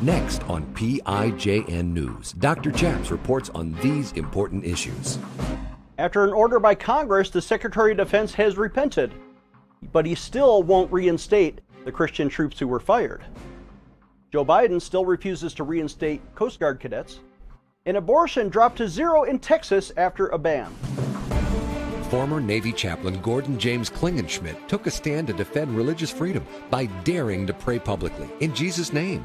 Next on PIJN News, Dr. Chaps reports on these important issues. After an order by Congress, the Secretary of Defense has repented, but he still won't reinstate the Christian troops who were fired. Joe Biden still refuses to reinstate Coast Guard cadets. And abortion dropped to zero in Texas after a ban. Former Navy chaplain Gordon James Klingenschmitt took a stand to defend religious freedom by daring to pray publicly in Jesus' name.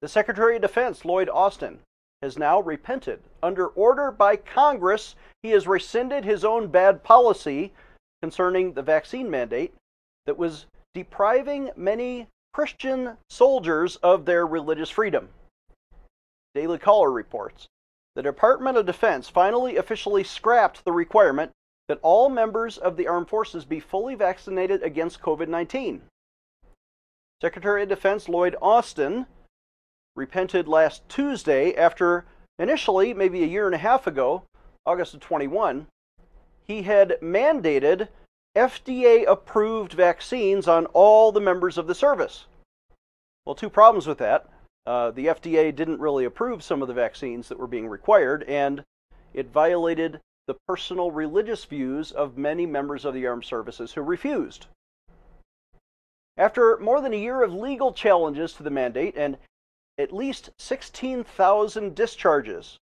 The Secretary of Defense, Lloyd Austin, has now repented. Under order by Congress, he has rescinded his own bad policy concerning the vaccine mandate that was depriving many Christian soldiers of their religious freedom. Daily Caller reports the Department of Defense finally officially scrapped the requirement that all members of the armed forces be fully vaccinated against COVID 19. Secretary of Defense Lloyd Austin repented last Tuesday after initially, maybe a year and a half ago, August of 21, he had mandated FDA approved vaccines on all the members of the service. Well, two problems with that. Uh, the FDA didn't really approve some of the vaccines that were being required, and it violated the personal religious views of many members of the armed services who refused. After more than a year of legal challenges to the mandate and at least 16,000 discharges,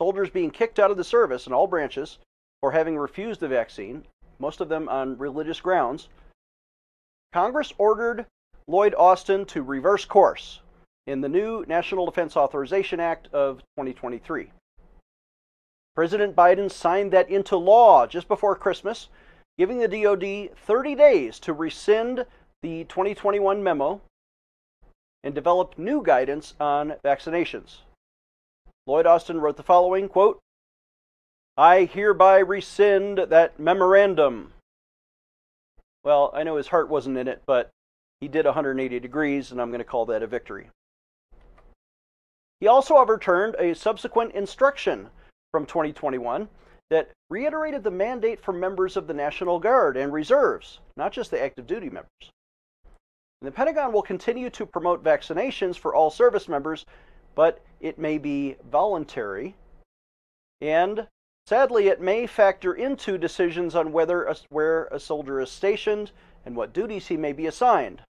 soldiers being kicked out of the service in all branches for having refused the vaccine, most of them on religious grounds, Congress ordered Lloyd Austin to reverse course in the new National Defense Authorization Act of 2023. President Biden signed that into law just before Christmas, giving the DoD 30 days to rescind the 2021 memo and developed new guidance on vaccinations. Lloyd Austin wrote the following quote, I hereby rescind that memorandum. Well, I know his heart wasn't in it, but he did 180 degrees, and I'm going to call that a victory. He also overturned a subsequent instruction from 2021 that reiterated the mandate for members of the National Guard and reserves, not just the active duty members. And the Pentagon will continue to promote vaccinations for all service members, but it may be voluntary. And sadly, it may factor into decisions on whether a, where a soldier is stationed and what duties he may be assigned.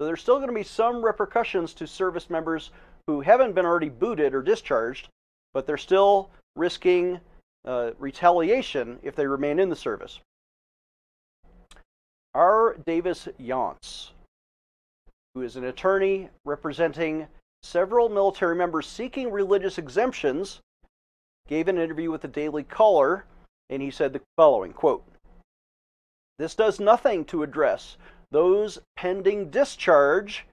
So there's still going to be some repercussions to service members who haven't been already booted or discharged, but they're still risking uh, retaliation if they remain in the service. R. Davis Younts, who is an attorney representing several military members seeking religious exemptions, gave an interview with the Daily Caller, and he said the following quote, This does nothing to address those pending discharge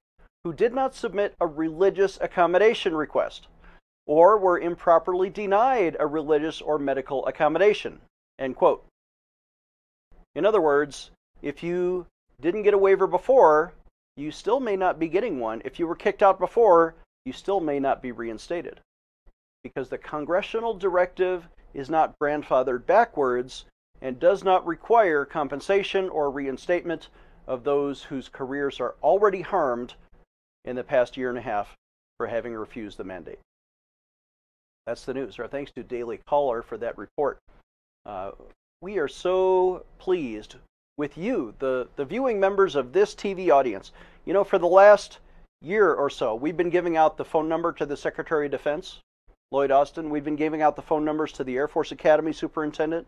who did not submit a religious accommodation request or were improperly denied a religious or medical accommodation. End quote. In other words, if you didn't get a waiver before, you still may not be getting one. If you were kicked out before, you still may not be reinstated. Because the congressional directive is not grandfathered backwards and does not require compensation or reinstatement of those whose careers are already harmed in the past year and a half for having refused the mandate. That's the news. Our thanks to Daily Caller for that report. Uh, we are so pleased with you, the, the viewing members of this TV audience. You know, for the last year or so, we've been giving out the phone number to the Secretary of Defense, Lloyd Austin. We've been giving out the phone numbers to the Air Force Academy Superintendent,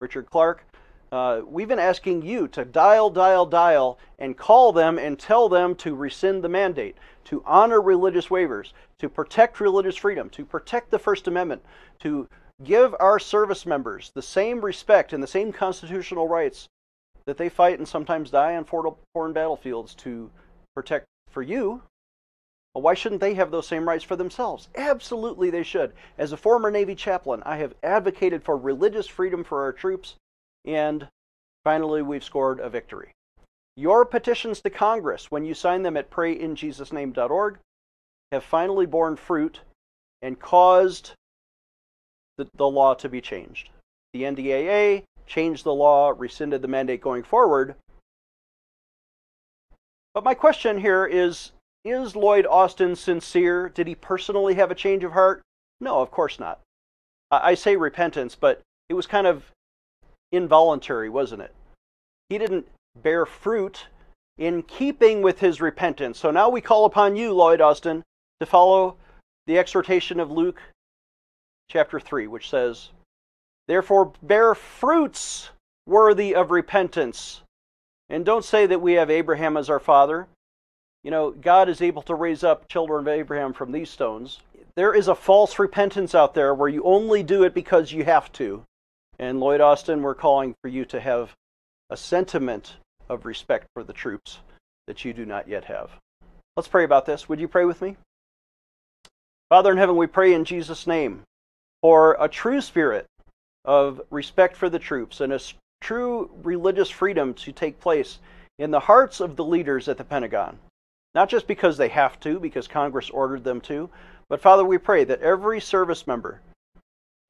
Richard Clark. Uh, we've been asking you to dial, dial, dial, and call them and tell them to rescind the mandate, to honor religious waivers, to protect religious freedom, to protect the First Amendment, to give our service members the same respect and the same constitutional rights that they fight and sometimes die on foreign battlefields to protect for you Well, why shouldn't they have those same rights for themselves? Absolutely, they should. As a former Navy chaplain, I have advocated for religious freedom for our troops, and finally, we've scored a victory. Your petitions to Congress, when you sign them at prayinjesusname.org, have finally borne fruit and caused the, the law to be changed. The NDAA changed the law, rescinded the mandate going forward. But my question here is is Lloyd Austin sincere? Did he personally have a change of heart? No, of course not. I say repentance, but it was kind of involuntary, wasn't it? He didn't bear fruit in keeping with his repentance. So now we call upon you, Lloyd Austin, to follow the exhortation of Luke chapter 3, which says, Therefore bear fruits worthy of repentance. And don't say that we have Abraham as our father. You know, God is able to raise up children of Abraham from these stones. There is a false repentance out there where you only do it because you have to. And Lloyd Austin, we're calling for you to have a sentiment of respect for the troops that you do not yet have. Let's pray about this. Would you pray with me? Father in heaven, we pray in Jesus' name for a true spirit of respect for the troops and a true religious freedom to take place in the hearts of the leaders at the Pentagon. Not just because they have to, because Congress ordered them to, but Father, we pray that every service member,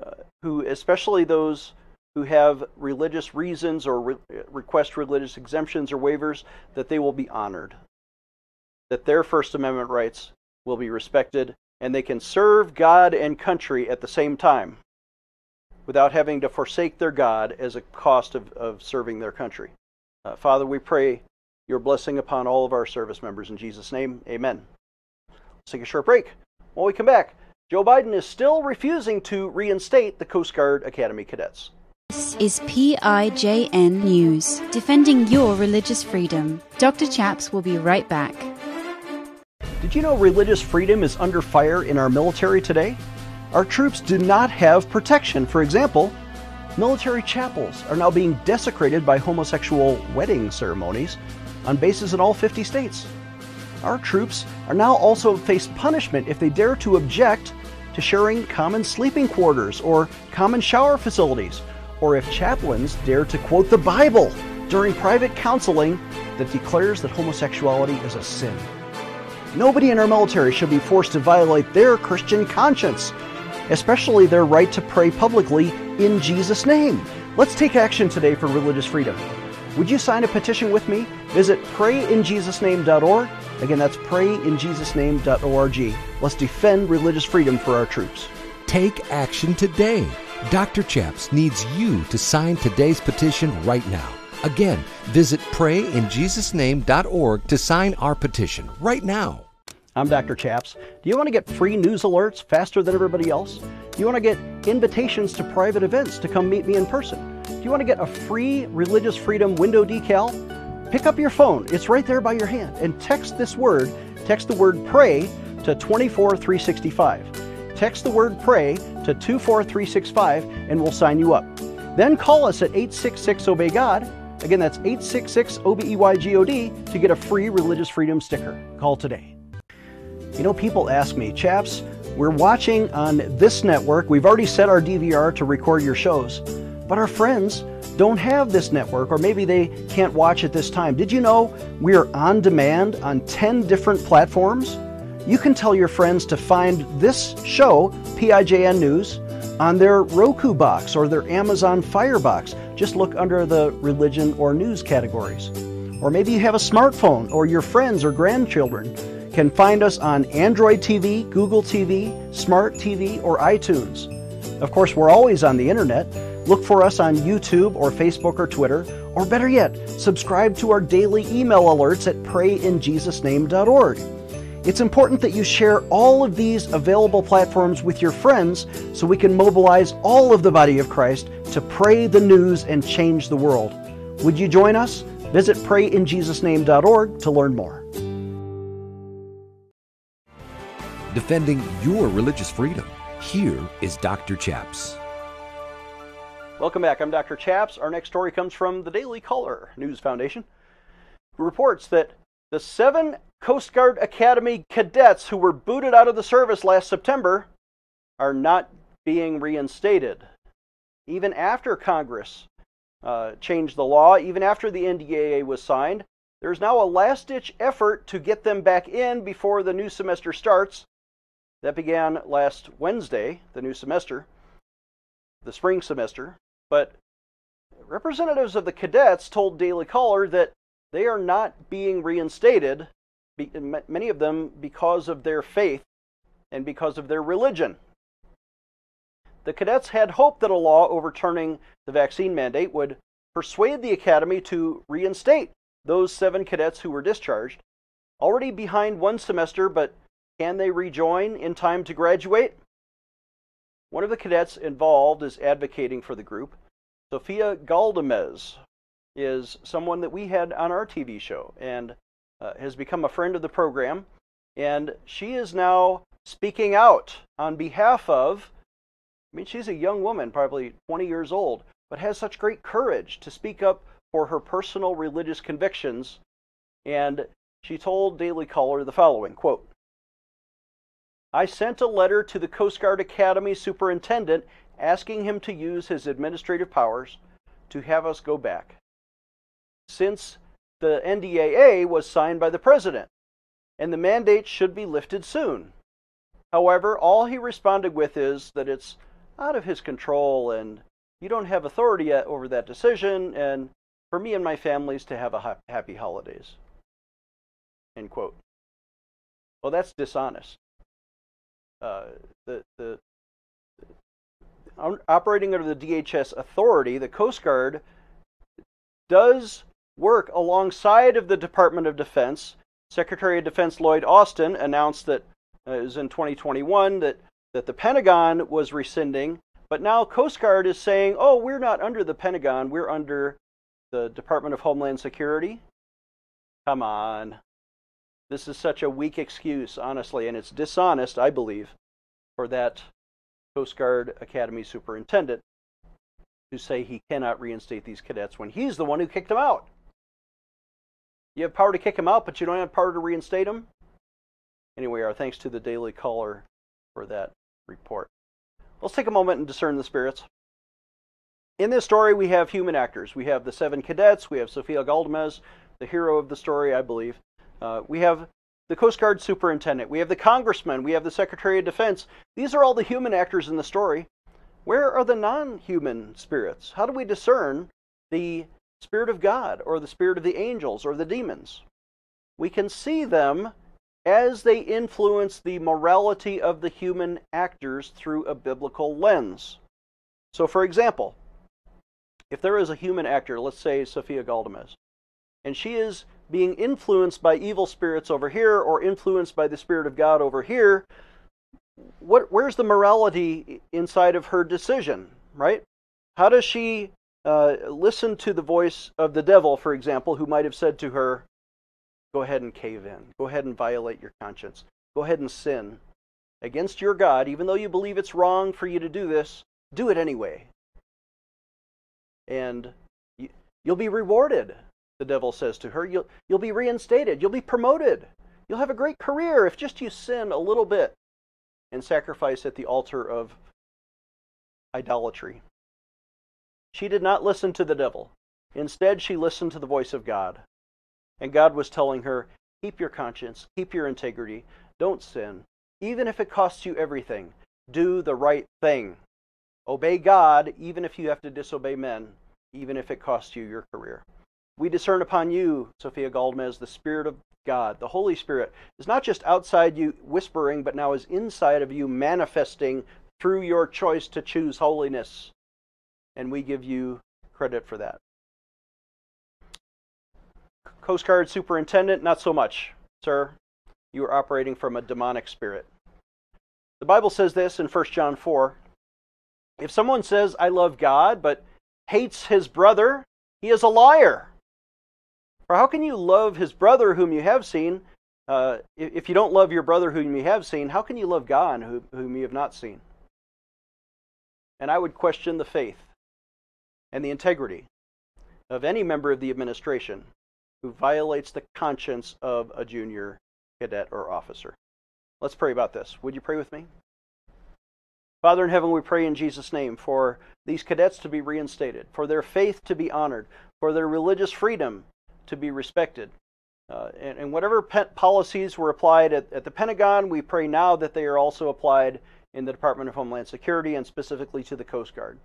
uh, who, especially those who have religious reasons or re- request religious exemptions or waivers, that they will be honored, that their First Amendment rights will be respected, and they can serve God and country at the same time without having to forsake their God as a cost of, of serving their country. Uh, Father, we pray your blessing upon all of our service members. In Jesus' name, amen. Let's take a short break. When we come back, Joe Biden is still refusing to reinstate the Coast Guard Academy cadets. This is PIJN News, defending your religious freedom. Dr. Chaps will be right back. Did you know religious freedom is under fire in our military today? Our troops do not have protection. For example, military chapels are now being desecrated by homosexual wedding ceremonies on bases in all 50 states. Our troops are now also face punishment if they dare to object to sharing common sleeping quarters or common shower facilities, or if chaplains dare to quote the Bible during private counseling that declares that homosexuality is a sin. Nobody in our military should be forced to violate their Christian conscience especially their right to pray publicly in Jesus' name. Let's take action today for religious freedom. Would you sign a petition with me? Visit prayinjesusname.org. Again, that's prayinjesusname.org. Let's defend religious freedom for our troops. Take action today. Dr. Chaps needs you to sign today's petition right now. Again, visit prayinjesusname.org to sign our petition right now. I'm Dr. Chaps. Do you want to get free news alerts faster than everybody else? Do you want to get invitations to private events to come meet me in person? Do you want to get a free religious freedom window decal? Pick up your phone, it's right there by your hand, and text this word, text the word pray to 24365. Text the word pray to 24365 and we'll sign you up. Then call us at 866 Obey God. Again, that's 866 O B E Y G O D to get a free religious freedom sticker. Call today. You know, people ask me, chaps, we're watching on this network. We've already set our DVR to record your shows, but our friends don't have this network, or maybe they can't watch at this time. Did you know we are on demand on 10 different platforms? You can tell your friends to find this show, PIJN News, on their Roku box or their Amazon Fire box. Just look under the religion or news categories. Or maybe you have a smartphone, or your friends or grandchildren can find us on Android TV, Google TV, Smart TV, or iTunes. Of course, we're always on the internet. Look for us on YouTube or Facebook or Twitter, or better yet, subscribe to our daily email alerts at prayinjesusname.org. It's important that you share all of these available platforms with your friends so we can mobilize all of the body of Christ to pray the news and change the world. Would you join us? Visit prayinjesusname.org to learn more. Defending your religious freedom. Here is Dr. Chaps. Welcome back. I'm Dr. Chaps. Our next story comes from the Daily Caller News Foundation. It reports that the seven Coast Guard Academy cadets who were booted out of the service last September are not being reinstated. Even after Congress uh, changed the law, even after the NDAA was signed, there's now a last ditch effort to get them back in before the new semester starts. That began last Wednesday, the new semester, the spring semester. But representatives of the cadets told Daily Caller that they are not being reinstated, many of them because of their faith and because of their religion. The cadets had hoped that a law overturning the vaccine mandate would persuade the academy to reinstate those seven cadets who were discharged. Already behind one semester, but can they rejoin in time to graduate? One of the cadets involved is advocating for the group. Sofia Galdamez is someone that we had on our TV show and uh, has become a friend of the program. And she is now speaking out on behalf of I mean, she's a young woman, probably 20 years old, but has such great courage to speak up for her personal religious convictions. And she told Daily Caller the following quote, I sent a letter to the Coast Guard Academy superintendent asking him to use his administrative powers to have us go back. Since the NDAA was signed by the president, and the mandate should be lifted soon. However, all he responded with is that it's out of his control and you don't have authority over that decision and for me and my families to have a happy holidays end quote well that's dishonest uh, the, the operating under the DHS authority the Coast Guard does work alongside of the Department of Defense Secretary of Defense Lloyd Austin announced that uh, it was in 2021 that that the Pentagon was rescinding, but now Coast Guard is saying, oh, we're not under the Pentagon, we're under the Department of Homeland Security. Come on. This is such a weak excuse, honestly, and it's dishonest, I believe, for that Coast Guard Academy superintendent to say he cannot reinstate these cadets when he's the one who kicked them out. You have power to kick them out, but you don't have power to reinstate them? Anyway, our thanks to the Daily Caller for that report. Let's take a moment and discern the spirits. In this story, we have human actors. We have the seven cadets. We have Sofia Galdamez, the hero of the story, I believe. Uh, we have the Coast Guard superintendent. We have the congressman. We have the Secretary of Defense. These are all the human actors in the story. Where are the non human spirits? How do we discern the Spirit of God or the Spirit of the angels or the demons? We can see them as they influence the morality of the human actors through a biblical lens. So, for example, if there is a human actor, let's say Sofia Galdamez, and she is being influenced by evil spirits over here or influenced by the Spirit of God over here, what, where's the morality inside of her decision, right? How does she uh, listen to the voice of the devil, for example, who might have said to her, go ahead and cave in. Go ahead and violate your conscience. Go ahead and sin against your God, even though you believe it's wrong for you to do this, do it anyway. And you'll be rewarded, the devil says to her. You'll, you'll be reinstated. You'll be promoted. You'll have a great career if just you sin a little bit and sacrifice at the altar of idolatry. She did not listen to the devil. Instead, she listened to the voice of God. And God was telling her, keep your conscience, keep your integrity, don't sin. Even if it costs you everything, do the right thing. Obey God, even if you have to disobey men, even if it costs you your career. We discern upon you, Sofia Galdamez, the Spirit of God. The Holy Spirit is not just outside you whispering, but now is inside of you manifesting through your choice to choose holiness. And we give you credit for that. Coast Guard Superintendent, not so much, sir. You are operating from a demonic spirit. The Bible says this in 1 John 4 If someone says, I love God, but hates his brother, he is a liar. For how can you love his brother whom you have seen? Uh, if you don't love your brother whom you have seen, how can you love God whom you have not seen? And I would question the faith and the integrity of any member of the administration who violates the conscience of a junior cadet or officer. Let's pray about this. Would you pray with me? Father in heaven, we pray in Jesus' name for these cadets to be reinstated, for their faith to be honored, for their religious freedom to be respected. Uh, and, and, whatever policies were applied at, at the Pentagon, we pray now that they are also applied in the Department of Homeland Security and specifically to the Coast Guard.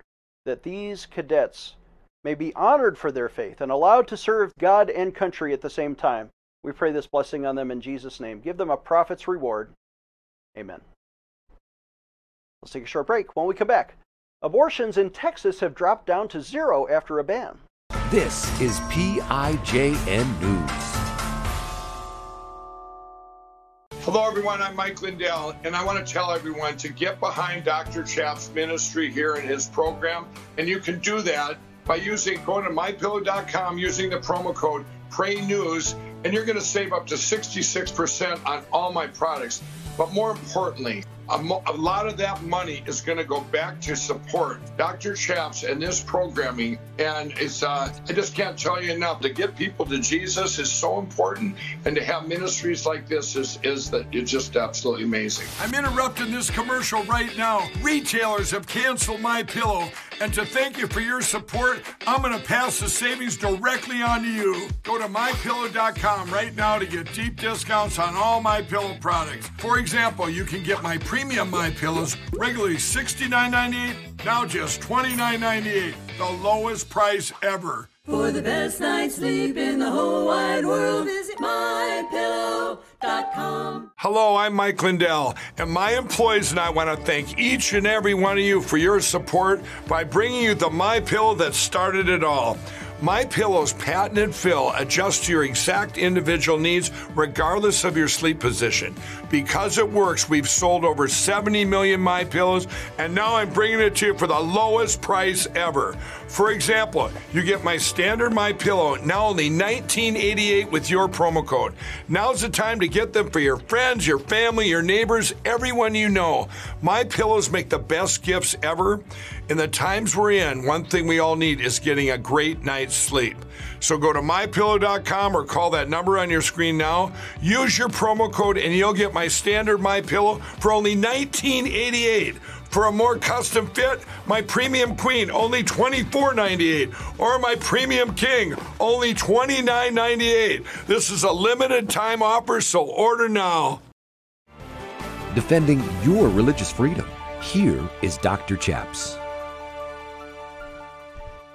That these cadets may be honored for their faith and allowed to serve God and country at the same time. We pray this blessing on them in Jesus' name. Give them a prophet's reward. Amen. Let's take a short break. When we come back, abortions in Texas have dropped down to zero after a ban. This is PIJN News. Hello, everyone. I'm Mike Lindell, and I want to tell everyone to get behind Dr. Chaps' ministry here in his program. And you can do that by using going to mypillow.com using the promo code Pray News, and you're going to save up to 66% on all my products. But more importantly, a, mo- a lot of that money is going to go back to support Dr. Chaps and this programming. And it's uh, I just can't tell you enough. To get people to Jesus is so important, and to have ministries like this is is that it's just absolutely amazing. I'm interrupting this commercial right now. Retailers have canceled my pillow, and to thank you for your support, I'm going to pass the savings directly on to you. Go to mypillow.com right now to get deep discounts on all my pillow products. For example, you can get my premium My Pillows, regularly $69.98, now just $29.98, the lowest price ever. For the best night's sleep in the whole wide world, visit mypillow.com. Hello, I'm Mike Lindell, and my employees and I want to thank each and every one of you for your support by bringing you the My Pillow that started it all. My Pillow's patented fill adjusts to your exact individual needs regardless of your sleep position. Because it works, we've sold over 70 million My Pillows and now I'm bringing it to you for the lowest price ever. For example, you get my standard My Pillow now only 1988 with your promo code. Now's the time to get them for your friends, your family, your neighbors, everyone you know. My Pillows make the best gifts ever. In the times we're in, one thing we all need is getting a great night's sleep. So go to mypillow.com or call that number on your screen now. Use your promo code and you'll get my standard My Pillow for only $19.88. For a more custom fit, my Premium Queen only $24.98 or my Premium King only $29.98. This is a limited time offer, so order now. Defending your religious freedom. Here is Dr. Chaps.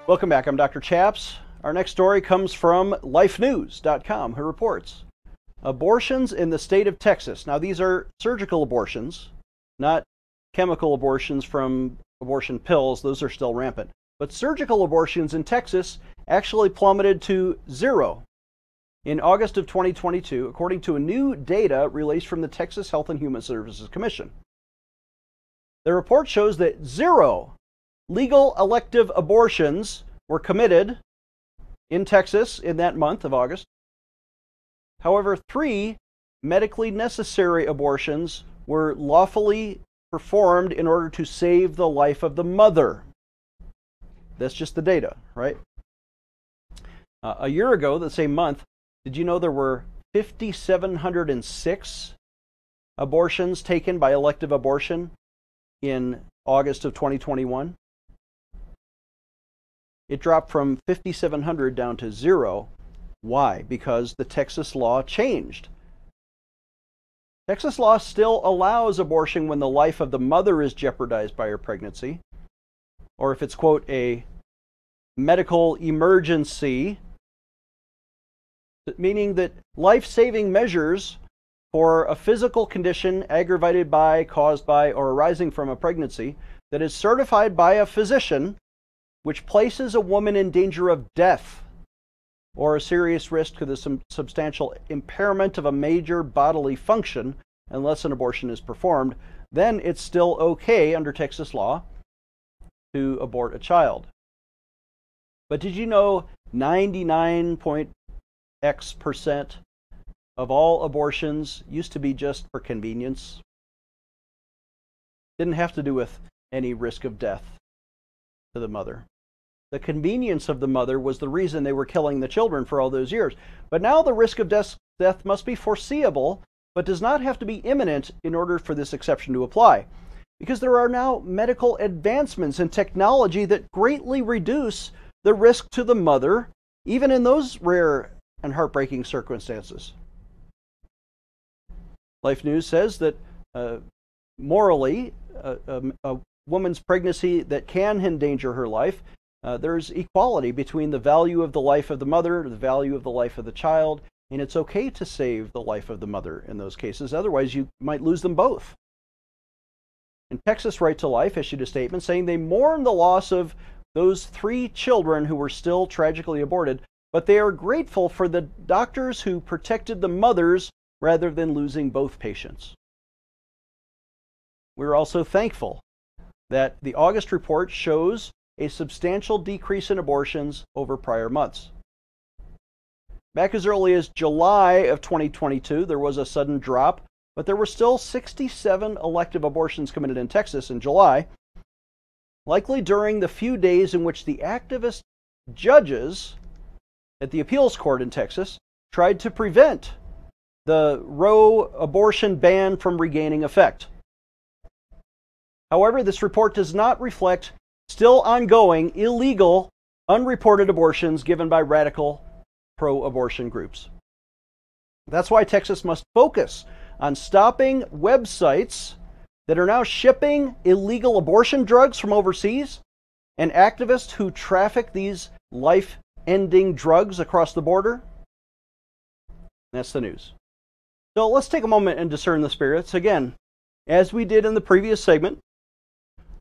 Welcome back. I'm Dr. Chaps. Our next story comes from lifenews.com, who reports abortions in the state of Texas. Now, these are surgical abortions, not chemical abortions from abortion pills. Those are still rampant. But surgical abortions in Texas actually plummeted to zero in August of 2022, according to a new data released from the Texas Health and Human Services Commission. The report shows that zero legal elective abortions were committed in Texas in that month of August. However, three medically necessary abortions were lawfully performed in order to save the life of the mother. That's just the data, right? Uh, a year ago, the same month, did you know there were 5,706 abortions taken by elective abortion in August of 2021? It dropped from 5,700 down to zero. Why? Because the Texas law changed. Texas law still allows abortion when the life of the mother is jeopardized by her pregnancy, or if it's, quote, a medical emergency, meaning that life saving measures for a physical condition aggravated by, caused by, or arising from a pregnancy that is certified by a physician which places a woman in danger of death or a serious risk to the substantial impairment of a major bodily function unless an abortion is performed, then it's still okay under Texas law to abort a child. But did you know 99.x percent of all abortions used to be just for convenience? Didn't have to do with any risk of death to the mother. The convenience of the mother was the reason they were killing the children for all those years. But now the risk of death, death must be foreseeable but does not have to be imminent in order for this exception to apply. Because there are now medical advancements in technology that greatly reduce the risk to the mother, even in those rare and heartbreaking circumstances. Life News says that uh, morally, a, a, a, woman's pregnancy that can endanger her life, uh, there's equality between the value of the life of the mother, the value of the life of the child, and it's okay to save the life of the mother in those cases. Otherwise, you might lose them both. And Texas Right to Life issued a statement saying they mourn the loss of those three children who were still tragically aborted, but they are grateful for the doctors who protected the mothers rather than losing both patients. We're also thankful that the August report shows a substantial decrease in abortions over prior months. Back as early as July of 2022, there was a sudden drop, but there were still 67 elective abortions committed in Texas in July, likely during the few days in which the activist judges at the appeals court in Texas tried to prevent the Roe abortion ban from regaining effect. However, this report does not reflect still ongoing illegal, unreported abortions given by radical pro abortion groups. That's why Texas must focus on stopping websites that are now shipping illegal abortion drugs from overseas and activists who traffic these life ending drugs across the border. That's the news. So let's take a moment and discern the spirits. Again, as we did in the previous segment,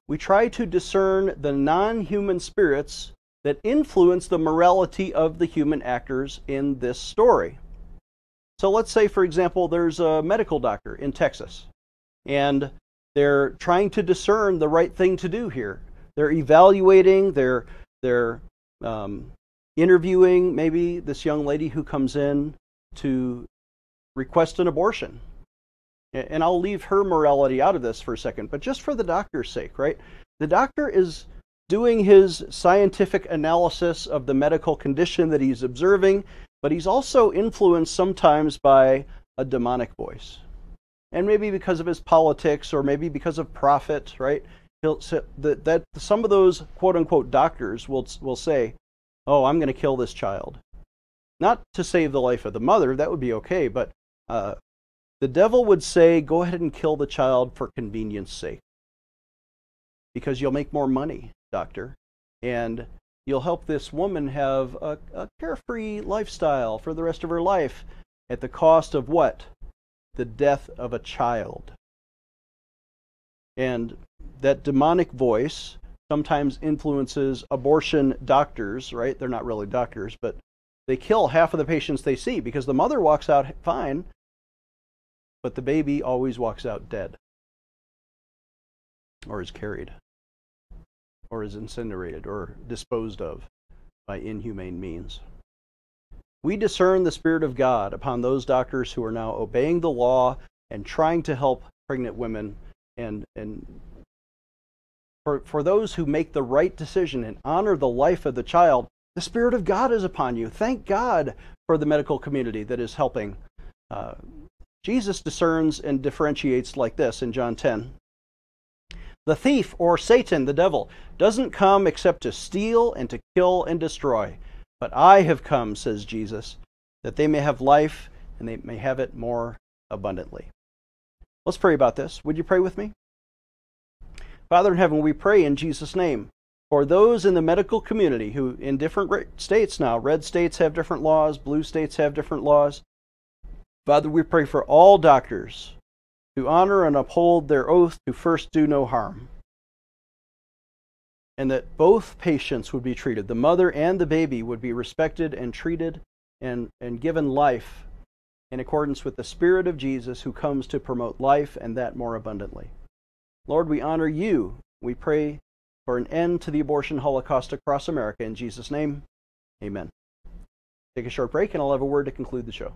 we try to discern the non human spirits that influence the morality of the human actors in this story. So let's say, for example, there's a medical doctor in Texas, and they're trying to discern the right thing to do here. They're evaluating, they're, they're um, interviewing maybe this young lady who comes in to request an abortion. And I'll leave her morality out of this for a second, but just for the doctor's sake, right? The doctor is doing his scientific analysis of the medical condition that he's observing, but he's also influenced sometimes by a demonic voice. And maybe because of his politics or maybe because of profit, right? He'll, that, that some of those quote unquote doctors will, will say, oh, I'm going to kill this child. Not to save the life of the mother, that would be okay, but uh, the devil would say, go ahead and kill the child for convenience sake. Because you'll make more money, doctor, and you'll help this woman have a, a carefree lifestyle for the rest of her life at the cost of what? The death of a child. And that demonic voice sometimes influences abortion doctors, right? They're not really doctors, but they kill half of the patients they see because the mother walks out fine, but the baby always walks out dead or is carried or is incinerated or disposed of by inhumane means. We discern the Spirit of God upon those doctors who are now obeying the law and trying to help pregnant women and, and for, for those who make the right decision and honor the life of the child, the Spirit of God is upon you. Thank God for the medical community that is helping. Uh, Jesus discerns and differentiates like this in John 10. The thief, or Satan, the devil, doesn't come except to steal and to kill and destroy. But I have come, says Jesus, that they may have life and they may have it more abundantly. Let's pray about this. Would you pray with me? Father in heaven, we pray in Jesus' name for those in the medical community who, in different states now, red states have different laws, blue states have different laws. Father, we pray for all doctors to honor and uphold their oath to first do no harm. And that both patients would be treated, the mother and the baby would be respected and treated and, and given life in accordance with the Spirit of Jesus who comes to promote life and that more abundantly. Lord, we honor you. We pray for an end to the abortion holocaust across America. In Jesus' name, amen. Take a short break, and I'll have a word to conclude the show.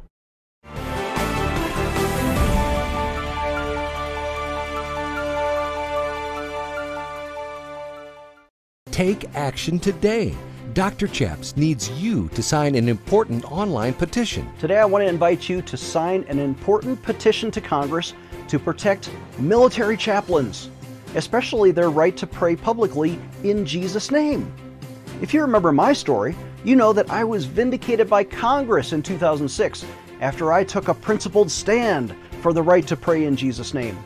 Take action today. Dr. Chaps needs you to sign an important online petition. Today, I want to invite you to sign an important petition to Congress to protect military chaplains, especially their right to pray publicly in Jesus' name. If you remember my story, you know that I was vindicated by Congress in 2006 after I took a principled stand for the right to pray in Jesus' name.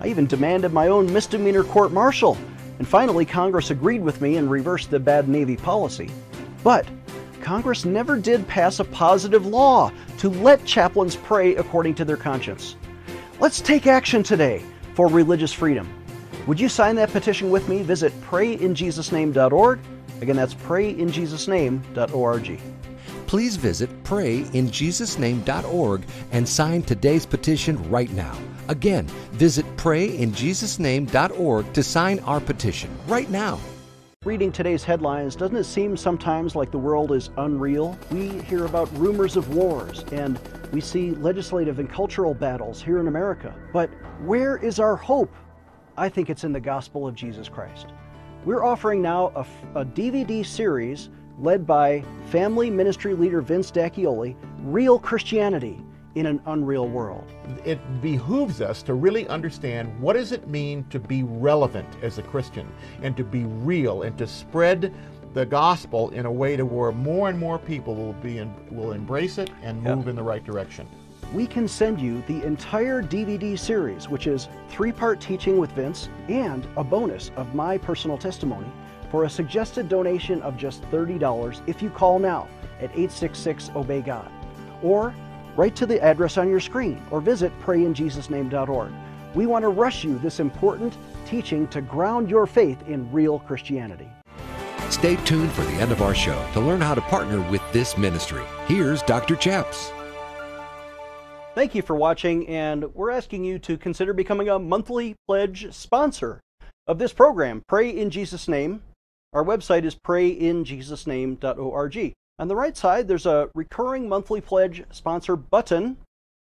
I even demanded my own misdemeanor court martial, and finally Congress agreed with me and reversed the bad Navy policy. But Congress never did pass a positive law to let chaplains pray according to their conscience. Let's take action today for religious freedom. Would you sign that petition with me? Visit prayinjesusname.org. Again, that's prayinjesusname.org. Please visit prayinjesusname.org and sign today's petition right now. Again, visit prayinjesusname.org to sign our petition right now. Reading today's headlines, doesn't it seem sometimes like the world is unreal? We hear about rumors of wars and we see legislative and cultural battles here in America. But where is our hope? I think it's in the gospel of Jesus Christ. We're offering now a, a DVD series led by family ministry leader Vince D'Acchioli, Real Christianity in an Unreal World. It behooves us to really understand what does it mean to be relevant as a Christian and to be real and to spread the gospel in a way to where more and more people will be in, will embrace it and move in the right direction. We can send you the entire DVD series, which is three-part teaching with Vince and a bonus of my personal testimony for a suggested donation of just $30 if you call now at 866 Obey God. Or write to the address on your screen or visit prayinjesusname.org. We want to rush you this important teaching to ground your faith in real Christianity. Stay tuned for the end of our show to learn how to partner with this ministry. Here's Dr. Chaps. Thank you for watching, and we're asking you to consider becoming a monthly pledge sponsor of this program, Pray in Jesus' Name. Our website is prayinjesusname.org. On the right side, there's a recurring monthly pledge sponsor button.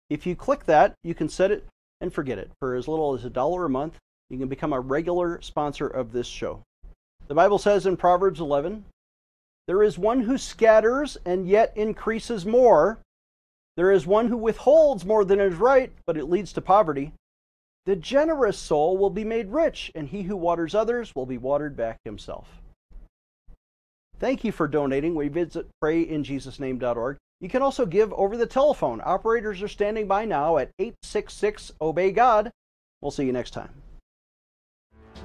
If you click that, you can set it and forget it. For as little as a dollar a month, you can become a regular sponsor of this show. The Bible says in Proverbs 11, There is one who scatters and yet increases more. There is one who withholds more than is right, but it leads to poverty. The generous soul will be made rich, and he who waters others will be watered back himself. Thank you for donating. We visit prayinjesusname.org. You can also give over the telephone. Operators are standing by now at 866 Obey God. We'll see you next time.